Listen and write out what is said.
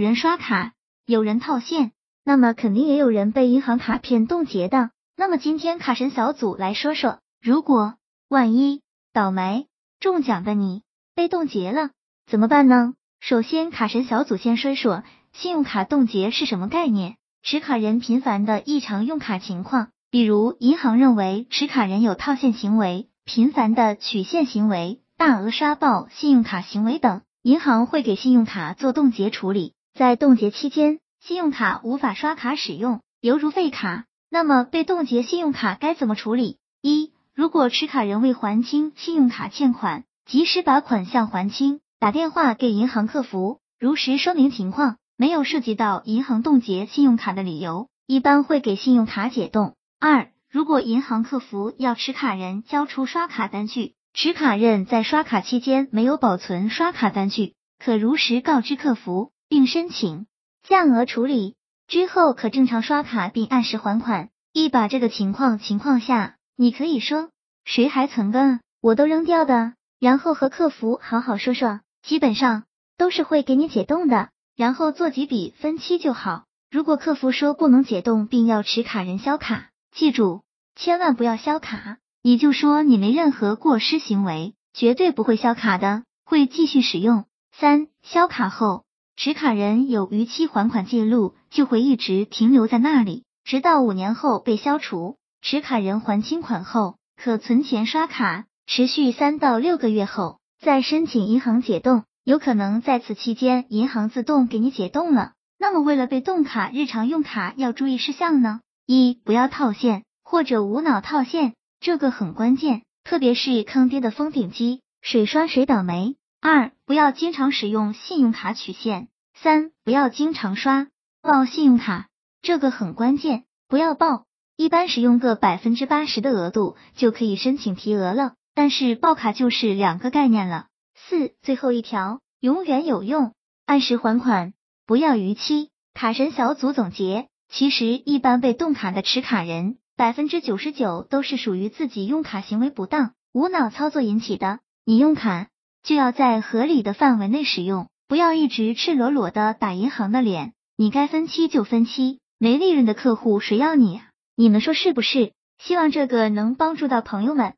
人刷卡，有人套现，那么肯定也有人被银行卡片冻结的。那么今天卡神小组来说说，如果万一倒霉中奖的你被冻结了，怎么办呢？首先，卡神小组先说说信用卡冻结是什么概念，持卡人频繁的异常用卡情况，比如银行认为持卡人有套现行为、频繁的取现行为、大额刷爆信用卡行为等，银行会给信用卡做冻结处理。在冻结期间，信用卡无法刷卡使用，犹如废卡。那么被冻结信用卡该怎么处理？一、如果持卡人未还清信用卡欠款，及时把款项还清。打电话给银行客服，如实说明情况，没有涉及到银行冻结信用卡的理由，一般会给信用卡解冻。二，如果银行客服要持卡人交出刷卡单据，持卡人在刷卡期间没有保存刷卡单据，可如实告知客服，并申请降额处理，之后可正常刷卡并按时还款。一把这个情况情况下，你可以说谁还存个，我都扔掉的，然后和客服好好说说。基本上都是会给你解冻的，然后做几笔分期就好。如果客服说不能解冻，并要持卡人销卡，记住千万不要销卡，你就说你没任何过失行为，绝对不会销卡的，会继续使用。三销卡后，持卡人有逾期还款记录，就会一直停留在那里，直到五年后被消除。持卡人还清款后，可存钱刷卡，持续三到六个月后。再申请银行解冻，有可能在此期间银行自动给你解冻了。那么为了被冻卡，日常用卡要注意事项呢？一不要套现或者无脑套现，这个很关键，特别是坑爹的封顶机，谁刷谁倒霉。二不要经常使用信用卡取现。三不要经常刷爆信用卡，这个很关键，不要爆，一般使用个百分之八十的额度就可以申请提额了。但是爆卡就是两个概念了。四，最后一条永远有用，按时还款，不要逾期。卡神小组总结，其实一般被冻卡的持卡人，百分之九十九都是属于自己用卡行为不当、无脑操作引起的。你用卡就要在合理的范围内使用，不要一直赤裸裸的打银行的脸。你该分期就分期，没利润的客户谁要你？你们说是不是？希望这个能帮助到朋友们。